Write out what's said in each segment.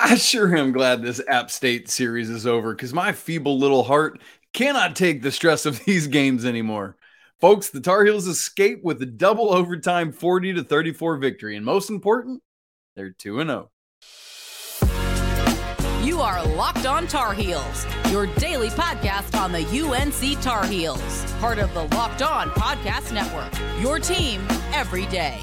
I sure am glad this App State series is over because my feeble little heart cannot take the stress of these games anymore. Folks, the Tar Heels escape with a double overtime 40 to 34 victory. And most important, they're 2 0. You are Locked On Tar Heels, your daily podcast on the UNC Tar Heels, part of the Locked On Podcast Network. Your team every day.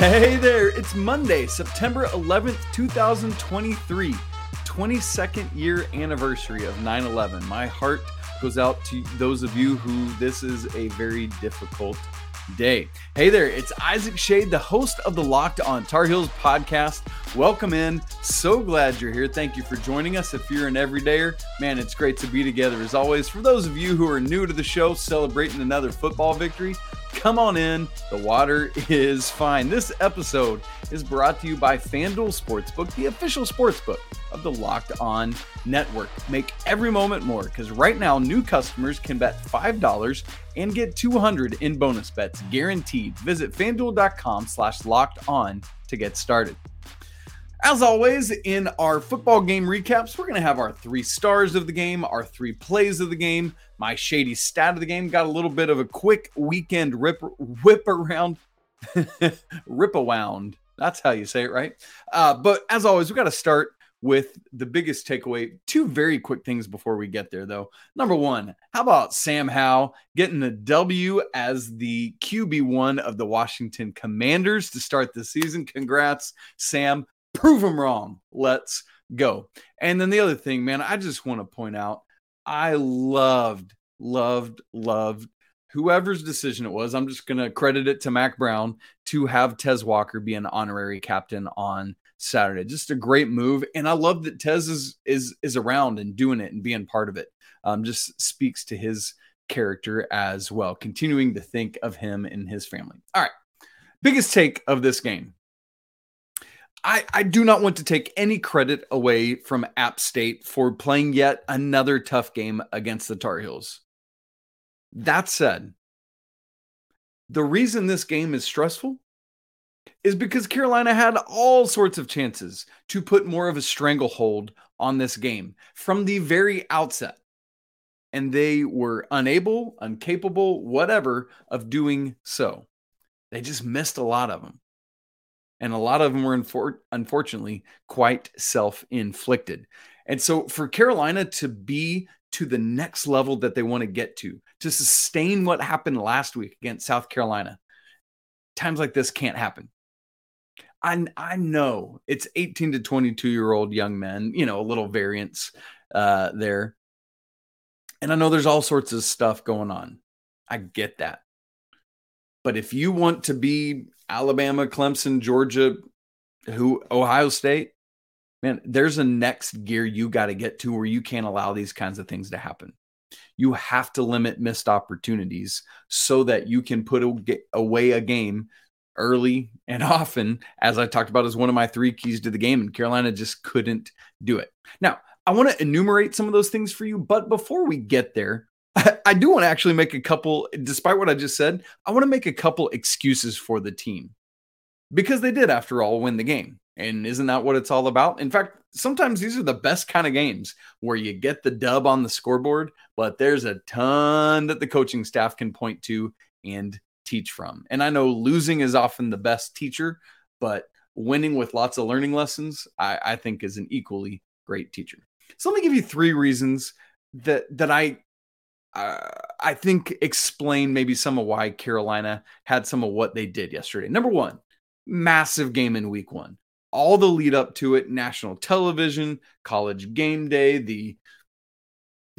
Hey there, it's Monday, September 11th, 2023, 22nd year anniversary of 9 11. My heart goes out to those of you who this is a very difficult day. Hey there, it's Isaac Schade, the host of the Locked on Tar Heels podcast. Welcome in. So glad you're here. Thank you for joining us. If you're an everydayer, man, it's great to be together as always. For those of you who are new to the show, celebrating another football victory, Come on in. The water is fine. This episode is brought to you by FanDuel Sportsbook, the official sportsbook of the Locked On Network. Make every moment more because right now new customers can bet $5 and get 200 in bonus bets guaranteed. Visit fanduel.com slash locked on to get started. As always, in our football game recaps, we're going to have our three stars of the game, our three plays of the game, my shady stat of the game. Got a little bit of a quick weekend rip, whip around, rip around. That's how you say it, right? Uh, but as always, we got to start with the biggest takeaway. Two very quick things before we get there, though. Number one, how about Sam Howell getting the W as the QB1 of the Washington Commanders to start the season? Congrats, Sam prove them wrong. Let's go. And then the other thing, man, I just want to point out I loved, loved, loved whoever's decision it was. I'm just going to credit it to Mack Brown to have Tez Walker be an honorary captain on Saturday. Just a great move. And I love that Tez is is is around and doing it and being part of it. Um, just speaks to his character as well, continuing to think of him and his family. All right. Biggest take of this game. I, I do not want to take any credit away from App State for playing yet another tough game against the Tar Heels. That said, the reason this game is stressful is because Carolina had all sorts of chances to put more of a stranglehold on this game from the very outset. And they were unable, incapable, whatever, of doing so. They just missed a lot of them and a lot of them were infor- unfortunately quite self-inflicted. And so for Carolina to be to the next level that they want to get to, to sustain what happened last week against South Carolina, times like this can't happen. I, I know it's 18 to 22 year old young men, you know, a little variance uh, there. And I know there's all sorts of stuff going on. I get that. But if you want to be Alabama, Clemson, Georgia, who Ohio State, man, there's a next gear you got to get to where you can't allow these kinds of things to happen. You have to limit missed opportunities so that you can put away a game early and often, as I talked about as one of my three keys to the game, and Carolina just couldn't do it. Now, I want to enumerate some of those things for you, but before we get there, I, do want to actually make a couple, despite what I just said, I want to make a couple excuses for the team because they did, after all, win the game. And isn't that what it's all about? In fact, sometimes these are the best kind of games where you get the dub on the scoreboard, but there's a ton that the coaching staff can point to and teach from. And I know losing is often the best teacher, but winning with lots of learning lessons, I, I think is an equally great teacher. So let me give you three reasons that that I uh, I think explain maybe some of why Carolina had some of what they did yesterday. Number one, massive game in week one. All the lead up to it, national television, college game day, the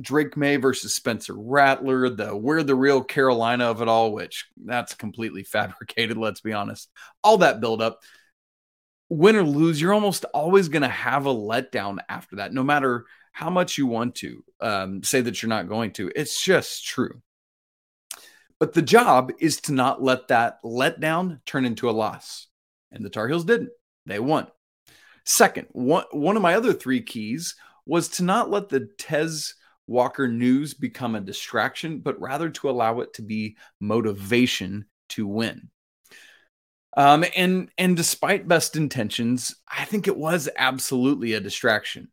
Drake Maye versus Spencer Rattler, the we're the real Carolina of it all, which that's completely fabricated, let's be honest. All that build up. Win or lose, you're almost always going to have a letdown after that, no matter how much you want to um, say that you're not going to. It's just true. But the job is to not let that letdown turn into a loss. And the Tar Heels didn't. They won. Second, one, one of my other three keys was to not let the Tez Walker news become a distraction, but rather to allow it to be motivation to win. Um, and and despite best intentions, I think it was absolutely a distraction.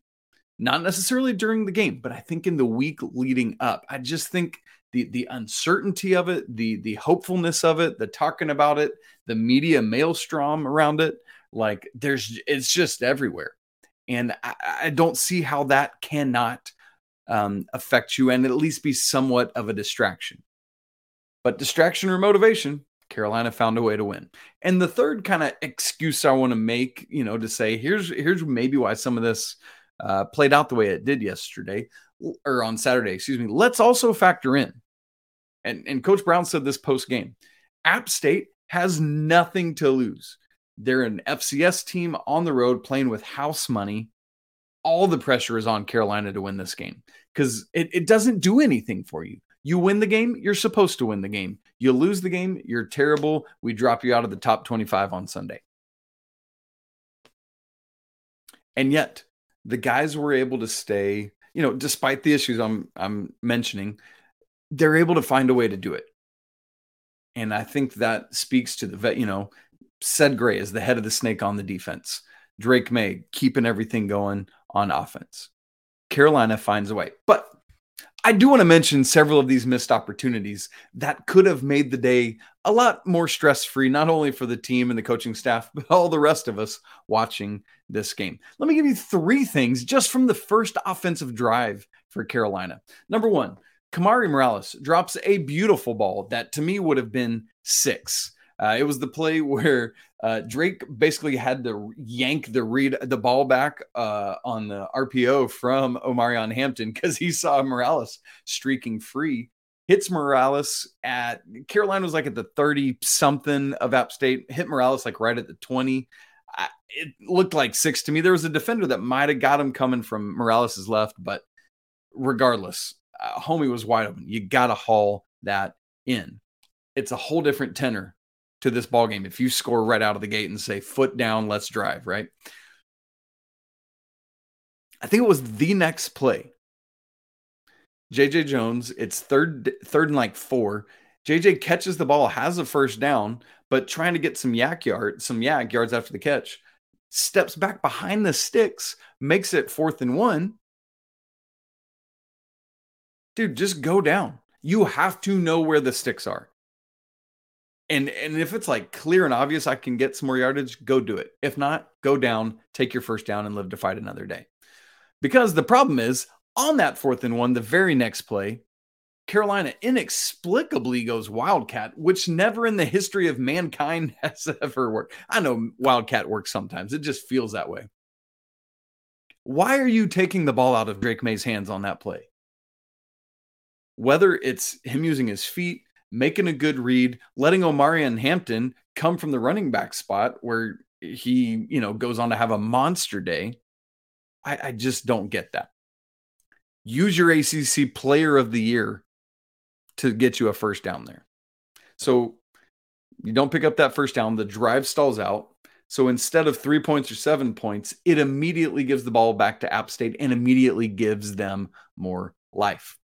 Not necessarily during the game, but I think in the week leading up. I just think the the uncertainty of it, the the hopefulness of it, the talking about it, the media maelstrom around it, like there's it's just everywhere. And I, I don't see how that cannot um, affect you and at least be somewhat of a distraction. But distraction or motivation, Carolina found a way to win. And the third kind of excuse I want to make, you know, to say here's here's maybe why some of this uh, played out the way it did yesterday or on Saturday, excuse me. Let's also factor in, and and Coach Brown said this post game, App State has nothing to lose. They're an FCS team on the road playing with house money. All the pressure is on Carolina to win this game because it, it doesn't do anything for you. You win the game, you're supposed to win the game. You lose the game, you're terrible. We drop you out of the top 25 on Sunday. And yet, the guys were able to stay, you know, despite the issues I'm I'm mentioning, they're able to find a way to do it. And I think that speaks to the vet, you know, Ced Gray is the head of the snake on the defense. Drake Maye keeping everything going on offense. Carolina finds a way. But I do want to mention several of these missed opportunities that could have made the day a lot more stress free, not only for the team and the coaching staff, but all the rest of us watching this game. Let me give you three things just from the first offensive drive for Carolina. Number one, Kamari Morales drops a beautiful ball that to me would have been six. Uh, it was the play where uh, Drake basically had to yank the read the ball back uh, on the RPO from Omarion Hampton because he saw Morales streaking free. Hits Morales at Carolina was like at the 30 something of App State, hit Morales like right at the 20. it looked like six to me. There was a defender that might have got him coming from Morales's left, but regardless, uh, homie was wide open. You got to haul that in. It's a whole different tenor to this ball game if you score right out of the gate and say foot down, let's drive, right? I think it was the next play. JJ Jones, it's third third and like 4. JJ catches the ball, has a first down, but trying to get some YAC yard, some YAC yards after the catch, steps back behind the sticks, makes it fourth and 1. Dude, just go down. You have to know where the sticks are. And and if it's like clear and obvious, I can get some more yardage, go do it. If not, go down, take your first down, and live to fight another day. Because the problem is on that fourth and one, the very next play, Carolina inexplicably goes Wildcat, which never in the history of mankind has ever worked. I know Wildcat works sometimes, it just feels that way. Why are you taking the ball out of Drake Maye's hands on that play? Whether it's him using his feet, making a good read, letting Omarion Hampton come from the running back spot where he, you know, goes on to have a monster day. I, I just don't get that. Use your ACC player of the year to get you a first down there. So you don't pick up that first down, the drive stalls out. So instead of three points or seven points, it immediately gives the ball back to App State and immediately gives them more life.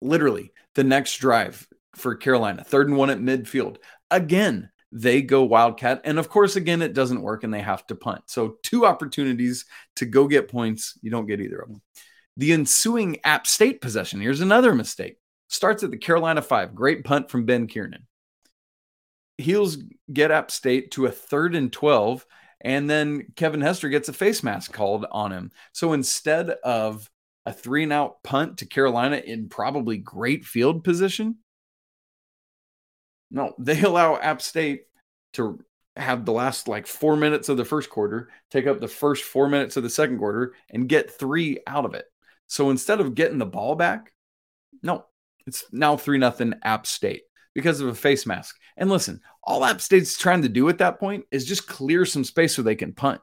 Literally, the next drive, for Carolina. Third and one at midfield. Again, they go Wildcat. And of course, again, it doesn't work and they have to punt. So, two opportunities to go get points. You don't get either of them. The ensuing App State possession. Here's another mistake. Starts at the Carolina five. Great punt from Ben Kiernan. Heels get App State to a third and 12. And then Kevin Hester gets a face mask called on him. So instead of a three and out punt to Carolina in probably great field position, no, they allow App State to have the last like four minutes of the first quarter, take up the first four minutes of the second quarter, and get three out of it. So instead of getting the ball back, no, it's now three nothing App State because of a face mask. And listen, all App State's trying to do at that point is just clear some space so they can punt.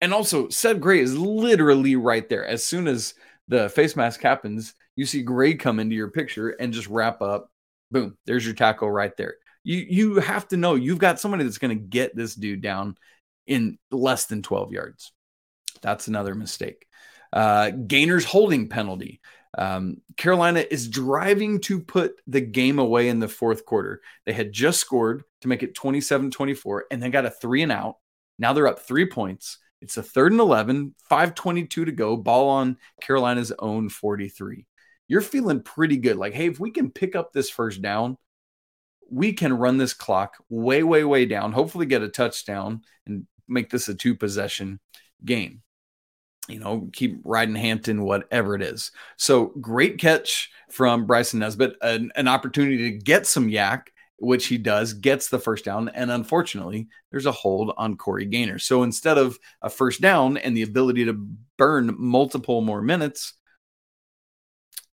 And also, Ced Gray is literally right there. As soon as the face mask happens, you see Gray come into your picture and just wrap up Boom, there's your tackle right there. You you have to know you've got somebody that's going to get this dude down in less than 12 yards. That's another mistake. Uh, Gaynor's holding penalty. Um, Carolina is driving to put the game away in the fourth quarter. They had just scored to make it 27 24, and they got a three and out. Now they're up three points. It's a third and 11, 522 to go, ball on Carolina's own 43. You're feeling pretty good. Like, hey, if we can pick up this first down, we can run this clock way, way, way down, hopefully get a touchdown and make this a two possession game you know, keep riding Hampton, whatever it is. So great catch from Bryson Nesbit, an, an, opportunity to get some YAC, which he does, gets the first down. And unfortunately, there's a hold on Corey Gaynor. So instead of a first down and the ability to burn multiple more minutes,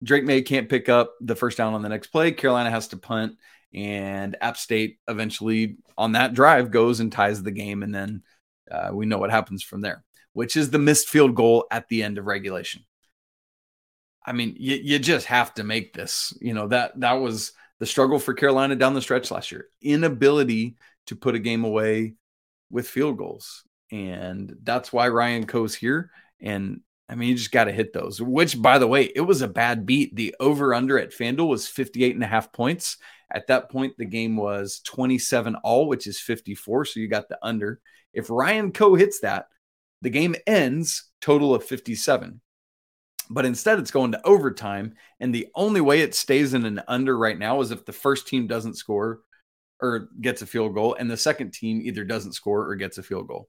Drake Maye can't pick up the first down on the next play. Carolina has to punt, and App State eventually on that drive goes and ties the game. And then uh, we know what happens from there which is the missed field goal at the end of regulation. I mean, you, you just have to make this. You know, that that was the struggle for Carolina down the stretch last year. Inability to put a game away with field goals. And that's why Ryan Coe's here. And I mean, you just got to hit those, which by the way, it was a bad beat. The over under at FanDuel was 58 and a half points. At that point, the game was 27 all, which is 54. So you got the under. If Ryan Coe hits that, the game ends total of 57. But instead, it's going to overtime. And the only way it stays in an under right now is if the first team doesn't score or gets a field goal, and the second team either doesn't score or gets a field goal.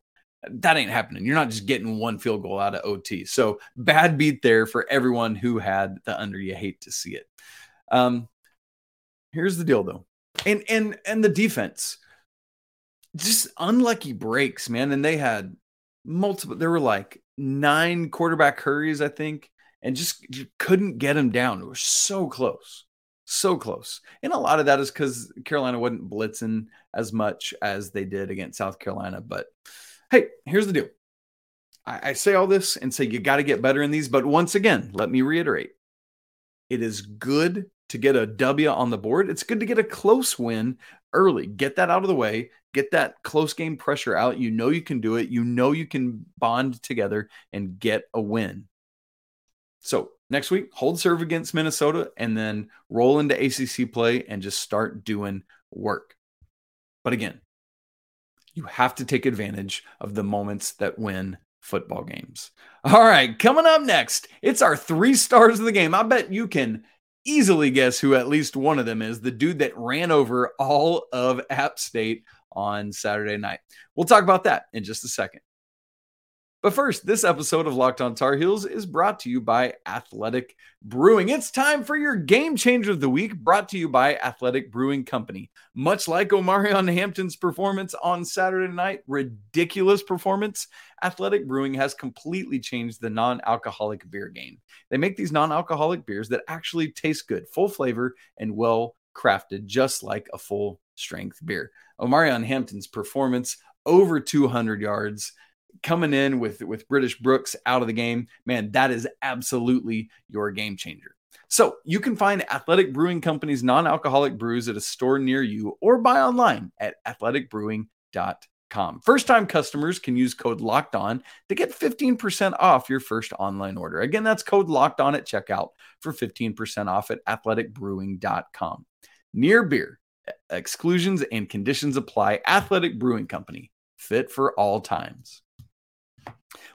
That ain't happening. You're not just getting one field goal out of OT. So bad beat there for everyone who had the under. You hate to see it. Um, here's the deal though. And and and the defense. Just unlucky breaks, man. And they had multiple. There were like nine quarterback hurries, I think, and just couldn't get them down. It was so close, so close. And a lot of that is because Carolina wasn't blitzing as much as they did against South Carolina. But hey, here's the deal. I, I say all this and say you got to get better in these. But once again, let me reiterate: it is good to get a W on the board. It's good to get a close win early. Get that out of the way. Get that close game pressure out. You know you can do it. You know you can bond together and get a win. So next week, hold serve against Minnesota and then roll into ACC play and just start doing work. But again, you have to take advantage of the moments that win football games. All right, coming up next, it's our three stars of the game. I bet you can easily guess who at least one of them is the dude that ran over all of App State on Saturday night. We'll talk about that in just a second. But first, this episode of Locked On Tar Heels is brought to you by Athletic Brewing. It's time for your game changer of the week, brought to you by Athletic Brewing Company. Much like Omarion Hampton's performance on Saturday night, ridiculous performance, Athletic Brewing has completely changed the non alcoholic beer game. They make these non alcoholic beers that actually taste good, full flavor, and well crafted, just like a full strength beer. Omarion Hampton's performance over 200 yards coming in with with British Brooks out of the game, man, that is absolutely your game changer. So you can find Athletic Brewing Company's non-alcoholic brews at a store near you or buy online at athleticbrewing.com. First-time customers can use code Locked On to get 15% off your first online order. Again, that's code Locked On at checkout for 15% off at athleticbrewing.com. Near beer, exclusions and conditions apply. Athletic Brewing Company, fit for all times.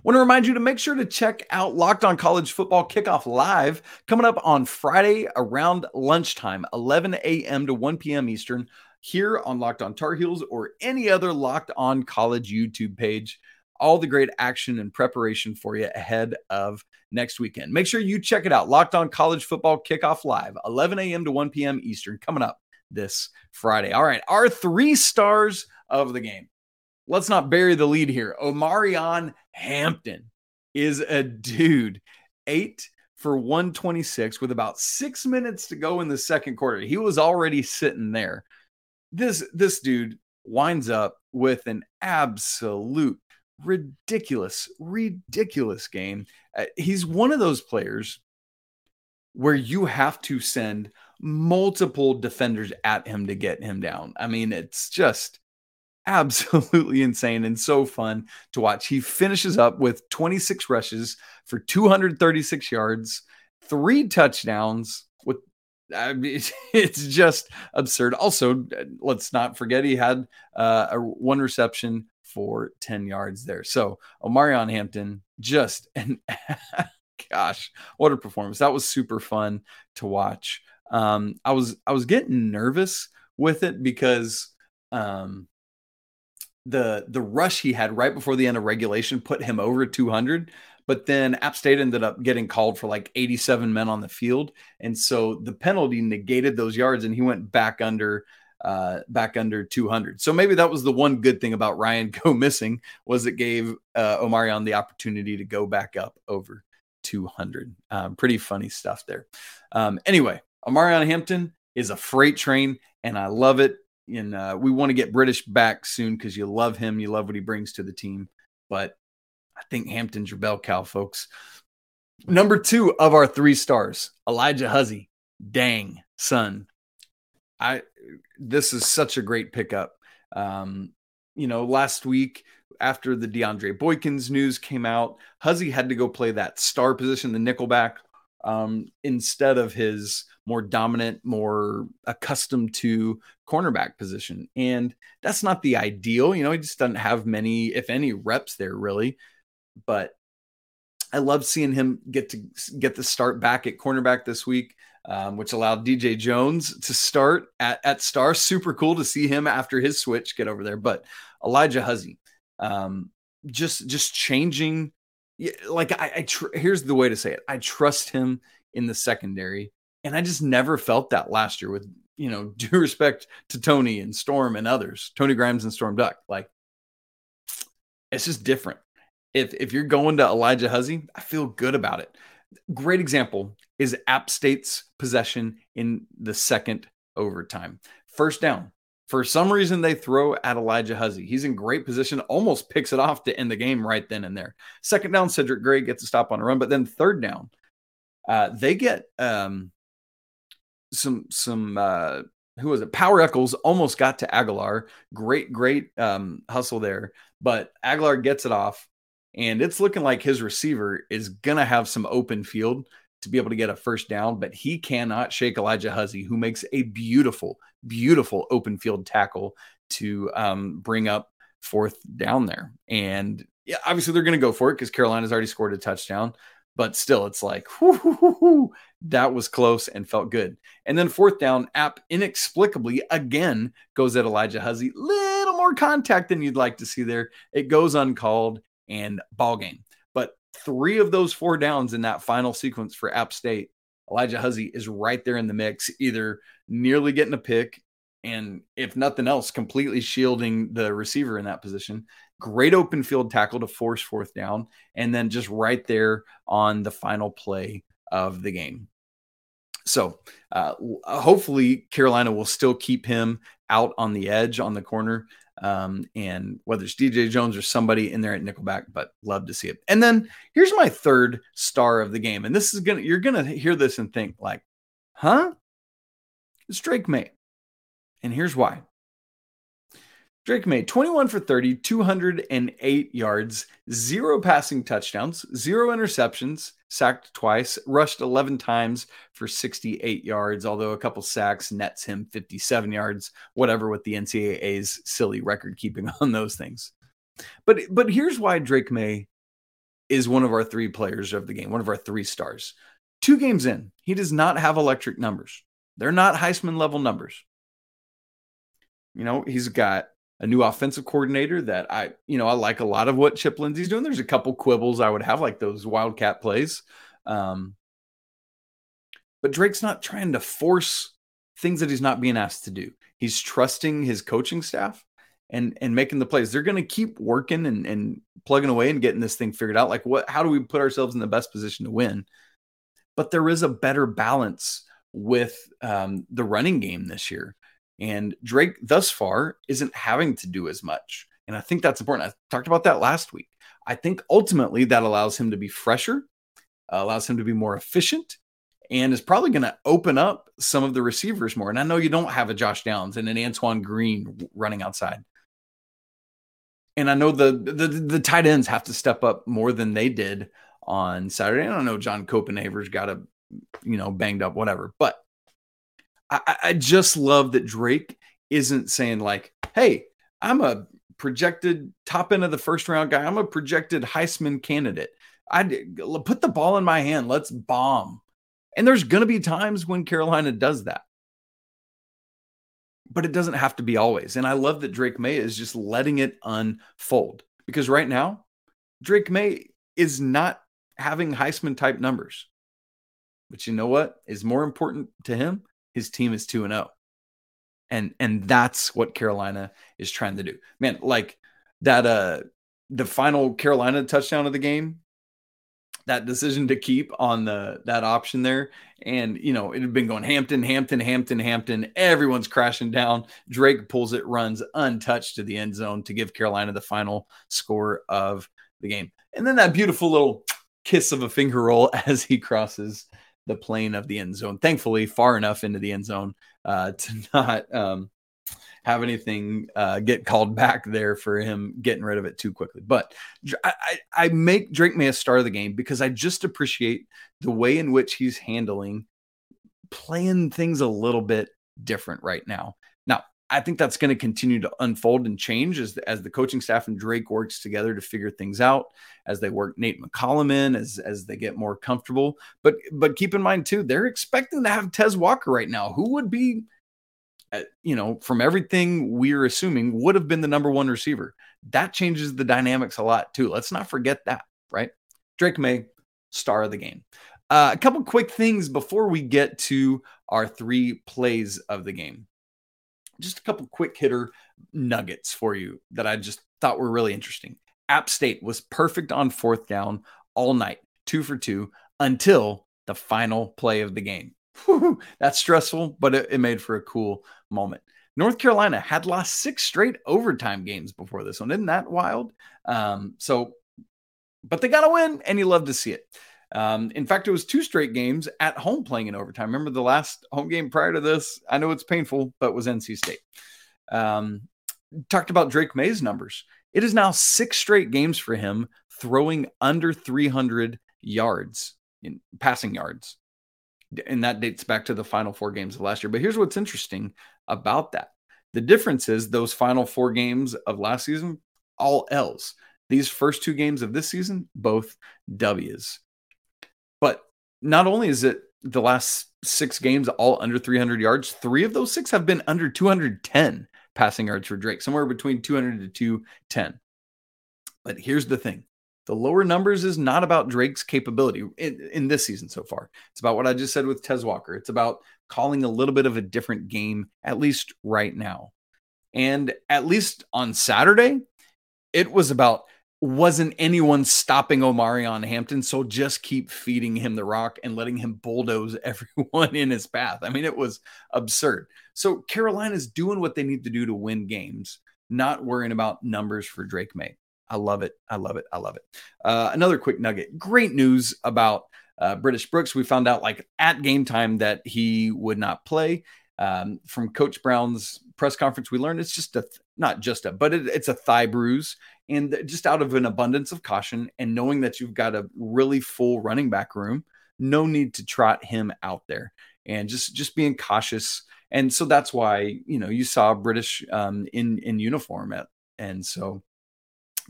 Want to remind you to make sure to check out Locked On College Football Kickoff Live coming up on Friday around lunchtime, 11 a.m. to 1 p.m. Eastern, here on Locked On Tar Heels or any other Locked On College YouTube page. All the great action and preparation for you ahead of next weekend. Make sure you check it out. Locked On College Football Kickoff Live, 11 a.m. to 1 p.m. Eastern, coming up this Friday. All right, our three stars of the game let's not bury the lead here. Omarion Hampton is a dude, eight for 126 with about six minutes to go in the second quarter. He was already sitting there. This this dude winds up with an absolute ridiculous, ridiculous game. Uh, he's one of those players where you have to send multiple defenders at him to get him down. I mean, it's just absolutely insane and so fun to watch. He finishes up with 26 rushes for 236 yards three touchdowns with I mean, it's just absurd. Also, let's not forget he had uh, a one reception for 10 yards there. So Omarion Hampton just and gosh, what a performance. That was super fun to watch. Um, I was I was getting nervous with it because um, the the rush he had right before the end of regulation put him over 200 but then App State ended up getting called for like 87 men on the field and so the penalty negated those yards and he went back under uh, back under 200 so maybe that was the one good thing about Ryan Coe missing was it gave uh, Omarion the opportunity to go back up over 200 um, pretty funny stuff there. Um, anyway Omarion Hampton is a freight train and I love it and uh, we want to get British back soon because you love him, you love what he brings to the team. But I think Hampton's your bell cow, folks. Number two of our three stars, Alijah Huzzie. Dang, son. I this is such a great pickup. Um, you know, last week after the DeAndre Boykins news came out, Huzzie had to go play that star position, the nickelback, um, instead of his more dominant, more accustomed to cornerback position. And that's not the ideal. You know, he just doesn't have many, if any, reps there really. But I love seeing him get to get the start back at cornerback this week, um, which allowed DJ Jones to start at, at star. Super cool to see him after his switch get over there. But Alijah Huzzie, um, just just changing. Like I, I tr- here's the way to say it. I trust him in the secondary and I just never felt that last year with, you know, due respect to Tony and Storm and others, Tony Grimes and Storm Duck. Like, it's just different. If if you're going to Alijah Huzzie, I feel good about it. Great example is App State's possession in the second overtime. First down. For some reason, they throw at Alijah Huzzie. He's in great position, almost picks it off to end the game right then and there. Second down, Cedric Gray gets a stop on a run, but then third down, uh, they get um, some some uh who was it? Power Echols almost got to Aguilar. Great, great um, hustle there. But Aguilar gets it off, and it's looking like his receiver is gonna have some open field to be able to get a first down, but he cannot shake Alijah Huzzie, who makes a beautiful, beautiful open field tackle to um, bring up fourth down there. And yeah, obviously they're going to go for it because Carolina's already scored a touchdown but still it's like that was close and felt good. And then fourth down app inexplicably again goes at alijah huzzie little more contact than you'd like to see there. It goes uncalled and ball game three of those four downs in that final sequence for app state alijah Huzzie is right there in the mix either nearly getting a pick and if nothing else completely shielding the receiver in that position great open field tackle to force fourth down, and then just right there on the final play of the game. So uh, hopefully Carolina will still keep him out on the edge on the corner. Um, and whether it's DJ Jones or somebody in there at Nickelback, but love to see it. And then here's my third star of the game. And this is gonna you're gonna hear this and think, like, huh? It's Drake Maye. And here's why. Drake Maye 21 for 30, 208 yards, zero passing touchdowns, zero interceptions, sacked twice, rushed 11 times for 68 yards, although a couple sacks nets him 57 yards, whatever with the NCAA's silly record keeping on those things. But but here's why Drake Maye is one of our three players of the game, one of our three stars. Two games in, he does not have electric numbers. They're not Heisman level numbers. You know, he's got a new offensive coordinator that I, you know, I like a lot of what Chip Lindsey's doing. There's a couple quibbles I would have, like those wildcat plays. Um, but Drake's not trying to force things that he's not being asked to do. He's trusting his coaching staff and and making the plays. They're going to keep working and, and plugging away and getting this thing figured out. Like what? How do we put ourselves in the best position to win? But there is a better balance with um, the running game this year. And Drake, thus far, isn't having to do as much. And I think that's important. I talked about that last week. I think ultimately that allows him to be fresher, uh, allows him to be more efficient, and is probably going to open up some of the receivers more. And I know you don't have a Josh Downs and an Antoine Green running outside. And I know the, the the tight ends have to step up more than they did on Saturday. I don't know John Copenhaver's got a you know, banged up, whatever. But I, I just love that Drake isn't saying like, "Hey, I'm a projected top end of the first round guy. I'm a projected Heisman candidate. I put the ball in my hand. Let's bomb." And there's going to be times when Carolina does that. But it doesn't have to be always. And I love that Drake Maye is just letting it unfold because right now, Drake Maye is not having Heisman type numbers. But you know what is more important to him? His team is 2 and 0. And and that's what Carolina is trying to do. Man, like that uh the final Carolina touchdown of the game, that decision to keep on the that option there. And you know, it had been going Hampton, Hampton, Hampton, Hampton. Everyone's crashing down. Drake pulls it, runs untouched to the end zone to give Carolina the final score of the game. And then that beautiful little kiss of a finger roll as he crosses the plane of the end zone. Thankfully, far enough into the end zone uh, to not um, have anything uh, get called back there for him getting rid of it too quickly. But I, I make Drake Maye a star of the game because I just appreciate the way in which he's handling playing things a little bit different right now. I think that's going to continue to unfold and change as the, as the coaching staff and Drake works together to figure things out as they work Nate McCollum in as as they get more comfortable. But but keep in mind too, they're expecting to have Tez Walker right now, who would be, uh, you know, from everything we're assuming, would have been the number one receiver. That changes the dynamics a lot too. Let's not forget that, right? Drake Maye, star of the game. Uh, a couple quick things before we get to our three plays of the game just a couple quick hitter nuggets for you that I just thought were really interesting. App State was perfect on fourth down all night, two for two, until the final play of the game. Whew, that's stressful, but it, it made for a cool moment. North Carolina had lost six straight overtime games before this one. Isn't that wild? Um, so, but they got to win, and you love to see it. Um, in fact, it was two straight games at home playing in overtime. Remember the last home game prior to this? I know it's painful, but was NC State. Um, talked about Drake Maye's numbers. It is now six straight games for him throwing under 300 yards in passing yards. And that dates back to the final four games of last year. But here's what's interesting about that the difference is those final four games of last season, all L's. These first two games of this season, both W's. But not only is it the last six games all under 300 yards, three of those six have been under 210 passing yards for Drake, somewhere between 200 to 210. But here's the thing the lower numbers is not about Drake's capability in, in, this season so far. It's about what I just said with Tez Walker. It's about calling a little bit of a different game, at least right now. And at least on Saturday, it was about wasn't anyone stopping Omarion Hampton. So just keep feeding him the rock and letting him bulldoze everyone in his path. I mean, it was absurd. So Carolina's doing what they need to do to win games, not worrying about numbers for Drake Maye. I love it. I love it. I love it. Uh, another quick nugget. Great news about uh, British Brooks. We found out like at game time that he would not play. Um, from Coach Brown's press conference, we learned it's just a not just a, but it, it's a thigh bruise and just out of an abundance of caution and knowing that you've got a really full running back room, no need to trot him out there and just just being cautious. And so that's why you know you saw British um, in in uniform at and so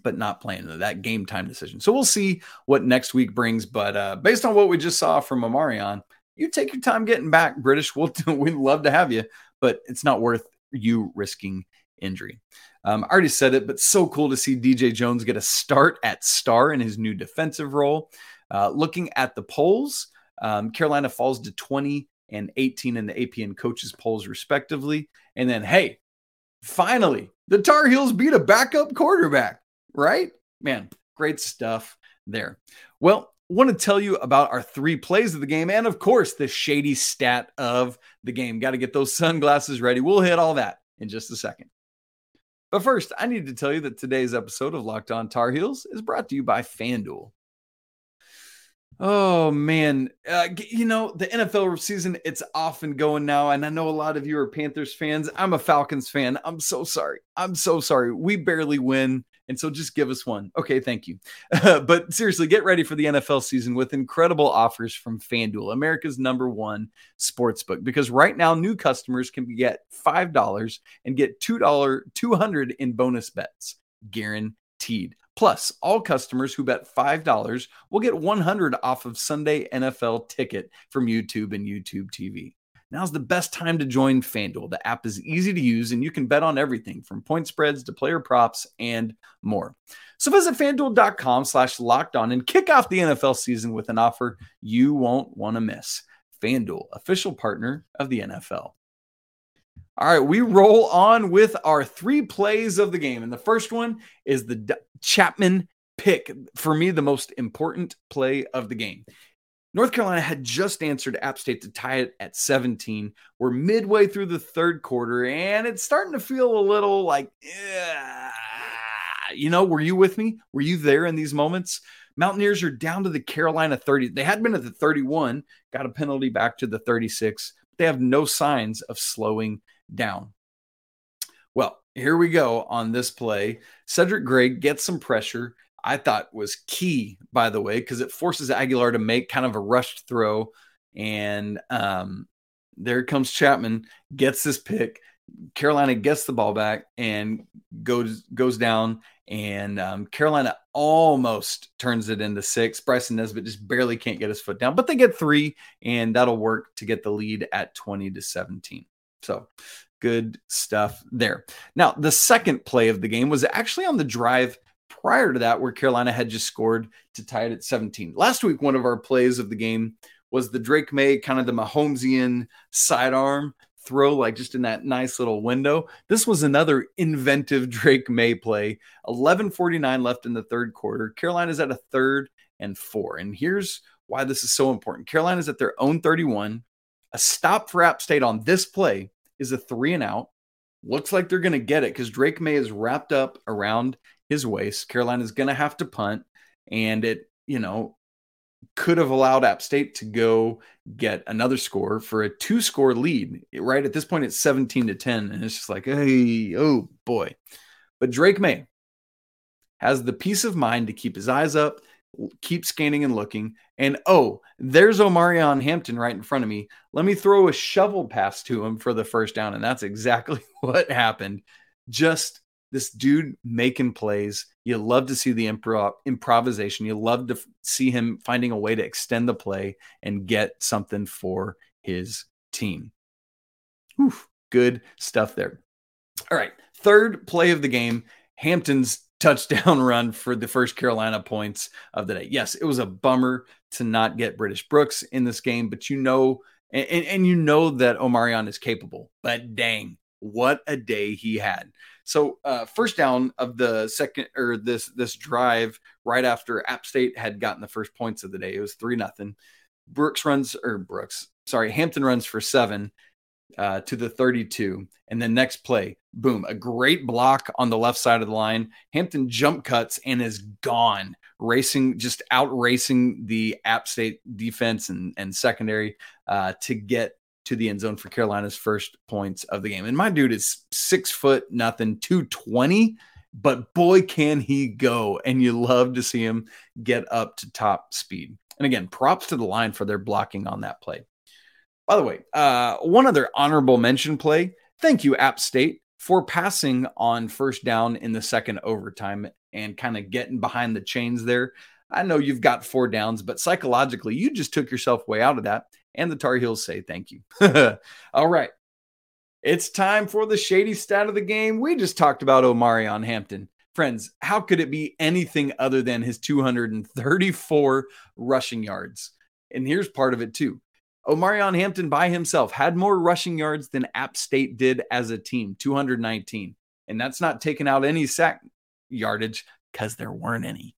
but not playing that game time decision. So we'll see what next week brings. But uh, based on what we just saw from Omarion, you take your time getting back, British. We'll we'd love to have you, but it's not worth you risking injury. Um, I already said it, but so cool to see DJ Jones get a start at star in his new defensive role. Uh, looking at the polls, um, Carolina falls to 20 and 18 in the APN coaches polls, respectively. And then, hey, finally, the Tar Heels beat a backup quarterback, right? Man, great stuff there. Well, want to tell you about our three plays of the game and, of course, the shady stat of the game. Got to get those sunglasses ready. We'll hit all that in just a second. But first, I need to tell you that today's episode of Locked On Tar Heels is brought to you by FanDuel. Oh man, uh, you know the NFL season it's off and going now, and I know a lot of you are Panthers fans. I'm a Falcons fan. I'm so sorry. I'm so sorry. We barely win, and so just give us one. Okay, thank you. but seriously, get ready for the NFL season with incredible offers from FanDuel, America's number one sports book. Because right now, new customers can get five dollars and get two dollar two hundred in bonus bets, guaranteed. Plus, all customers who bet $5 will get 100 off of Sunday NFL ticket from YouTube and YouTube TV. Now's the best time to join FanDuel. The app is easy to use and you can bet on everything from point spreads to player props and more. So visit fanduel.com slash locked on and kick off the NFL season with an offer you won't want to miss. FanDuel, official partner of the NFL. All right, we roll on with our three plays of the game. And the first one is the D- Chapman pick. For me, the most important play of the game. North Carolina had just answered App State to tie it at 17. We're midway through the third quarter, and it's starting to feel a little like, you know, were you with me? Were you there in these moments? Mountaineers are down to the Carolina 30. They had been at the 31, got a penalty back to the 36. They have no signs of slowing down. Well, here we go on this play. Cedric Gray gets some pressure. I thought was key, by the way, because it forces Aguilar to make kind of a rushed throw. And um, there comes Chapman, gets this pick. Carolina gets the ball back and goes goes down, and um, Carolina almost turns it into six. Bryson Nesbit just barely can't get his foot down, but they get three, and that'll work to get the lead at twenty to seventeen. So good stuff there. Now, the second play of the game was actually on the drive prior to that, where Carolina had just scored to tie it at 17. Last week, one of our plays of the game was the Drake Maye, kind of the Mahomesian sidearm throw, like just in that nice little window. This was another inventive Drake Maye play. 11:49 left in the third quarter. Carolina's at a third and four. And here's why this is so important. Carolina's at their own 31. A stop for App State on this play is a three and out. Looks like they're going to get it because Drake Maye is wrapped up around his waist. Carolina's going to have to punt, and it, you know, could have allowed App State to go get another score for a two score lead. Right at this point, it's 17 to 10. And it's just like, hey, oh boy. But Drake Maye has the peace of mind to keep his eyes up, keep scanning and looking. And oh, there's Omarion Hampton right in front of me. Let me throw a shovel pass to him for the first down. And that's exactly what happened. Just this dude making plays. You love to see the improv improvisation. You love to f- see him finding a way to extend the play and get something for his team. Oof, good stuff there. All right, third play of the game. Hampton's touchdown run for the first Carolina points of the day. Yes, it was a bummer to not get British Brooks in this game, but you know, and, and you know that Omarion is capable. But dang, what a day he had! So uh, first down of the second or this this drive right after App State had gotten the first points of the day. It was three nothing. Brooks runs or Brooks, sorry, Hampton runs for seven uh, to the 32. And then next play, boom, a great block on the left side of the line. Hampton jump cuts and is gone, racing, just out racing the App State defense and, and secondary uh, to get to the end zone for Carolina's first points of the game. And my dude is six foot nothing, 220, but boy, can he go. And you love to see him get up to top speed. And again, props to the line for their blocking on that play. By the way, uh, one other honorable mention play. Thank you, App State, for passing on first down in the second overtime and kind of getting behind the chains there. I know you've got four downs, but psychologically, you just took yourself way out of that. And the Tar Heels say thank you. All right. It's time for the shady stat of the game. We just talked about Omarion Hampton. Friends, how could it be anything other than his 234 rushing yards? And here's part of it too. Omarion Hampton by himself had more rushing yards than App State did as a team, 219. And that's not taking out any sack yardage because there weren't any.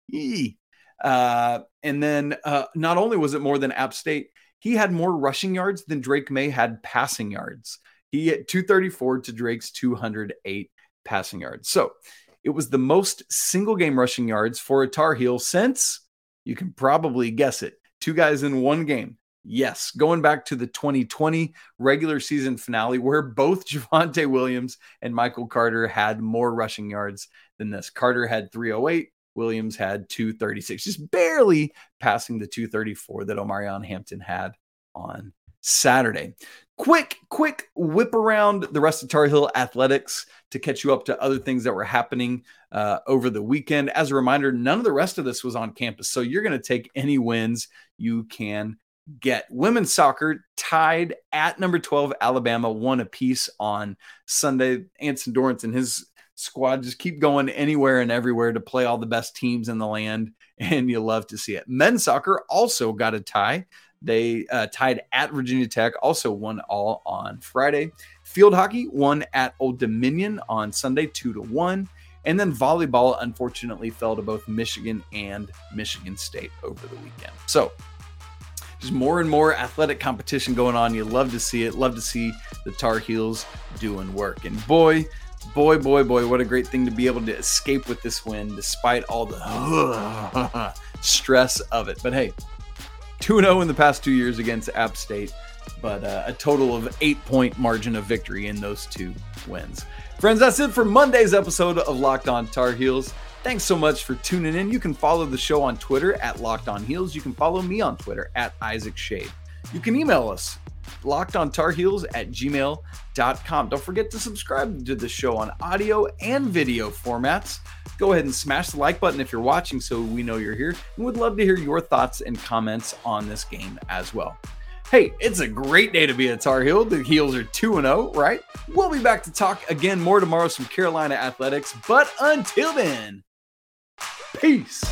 Uh, and then uh, not only was it more than App State, he had more rushing yards than Drake Maye had passing yards. He had 234 to Drake's 208 passing yards. So it was the most single game rushing yards for a Tar Heel since you can probably guess it two guys in one game. Yes, going back to the 2020 regular season finale, where both Javonte Williams and Michael Carter had more rushing yards than this. Carter had 308, Williams had 236, just barely passing the 234 that Omarion Hampton had on Saturday. Quick, quick whip around the rest of Tar Heel athletics to catch you up to other things that were happening uh, over the weekend. As a reminder, none of the rest of this was on campus. So you're going to take any wins you can get. Women's soccer tied at number 12, Alabama, one apiece on Sunday. Anson Dorrance and his squad just keep going anywhere and everywhere to play all the best teams in the land, and you love to see it. Men's soccer also got a tie. They uh, tied at Virginia Tech, also won all on Friday. Field hockey won at Old Dominion on Sunday, two to one. And then volleyball, unfortunately, fell to both Michigan and Michigan State over the weekend. So, just more and more athletic competition going on. You love to see it. Love to see the Tar Heels doing work. And boy, boy, boy, boy, what a great thing to be able to escape with this win despite all the stress of it. But hey, 2 0 in the past two years against App State, but uh, a total of eight point margin of victory in those two wins. Friends, that's it for Monday's episode of Locked On Tar Heels. Thanks so much for tuning in. You can follow the show on Twitter at Locked On Heels. You can follow me on Twitter at Isaac Schade. You can email us locked on tar heels at gmail.com. Don't forget to subscribe to the show on audio and video formats. Go ahead and smash the like button if you're watching so we know you're here. And would love to hear your thoughts and comments on this game as well. Hey, it's a great day to be a Tar Heel. The Heels are 2 0, right? We'll be back to talk again more tomorrow from Carolina athletics. But until then, peace.